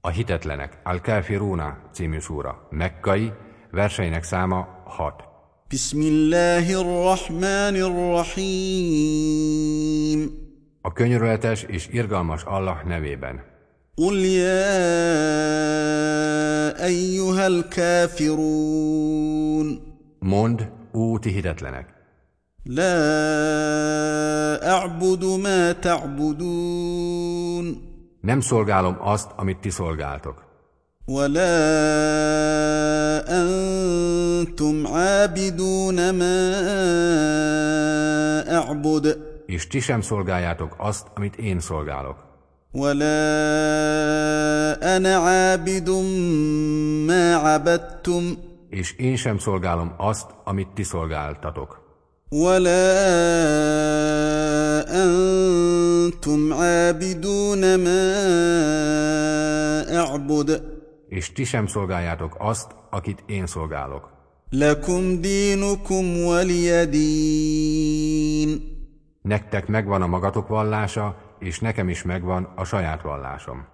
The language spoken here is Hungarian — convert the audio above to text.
A Hitetlenek Al-Kafiruna című szúra, mekkai, verseinek száma 6. Bismillahirrahmanirrahim. A könyörületes és irgalmas Allah nevében. Qul ya ayyuhal kafirun. Mond, ó ti hitetlenek. La a'budu ma ta'budun. nem szolgálom azt, amit ti szolgáltok, ولا أنتم عابدون ما أعبد és ti sem szolgáljátok azt, amit én szolgálok, ولا أنا عابد ما عبدتم és én sem szolgálom azt, amit ti szolgáltatok, ولا أنتم عابدون ما أعبد és ti sem szolgáljátok azt, akit én szolgálok. لكم دينكم ولي دين Nektek megvan a magatok vallása, és nekem is megvan a saját vallásom.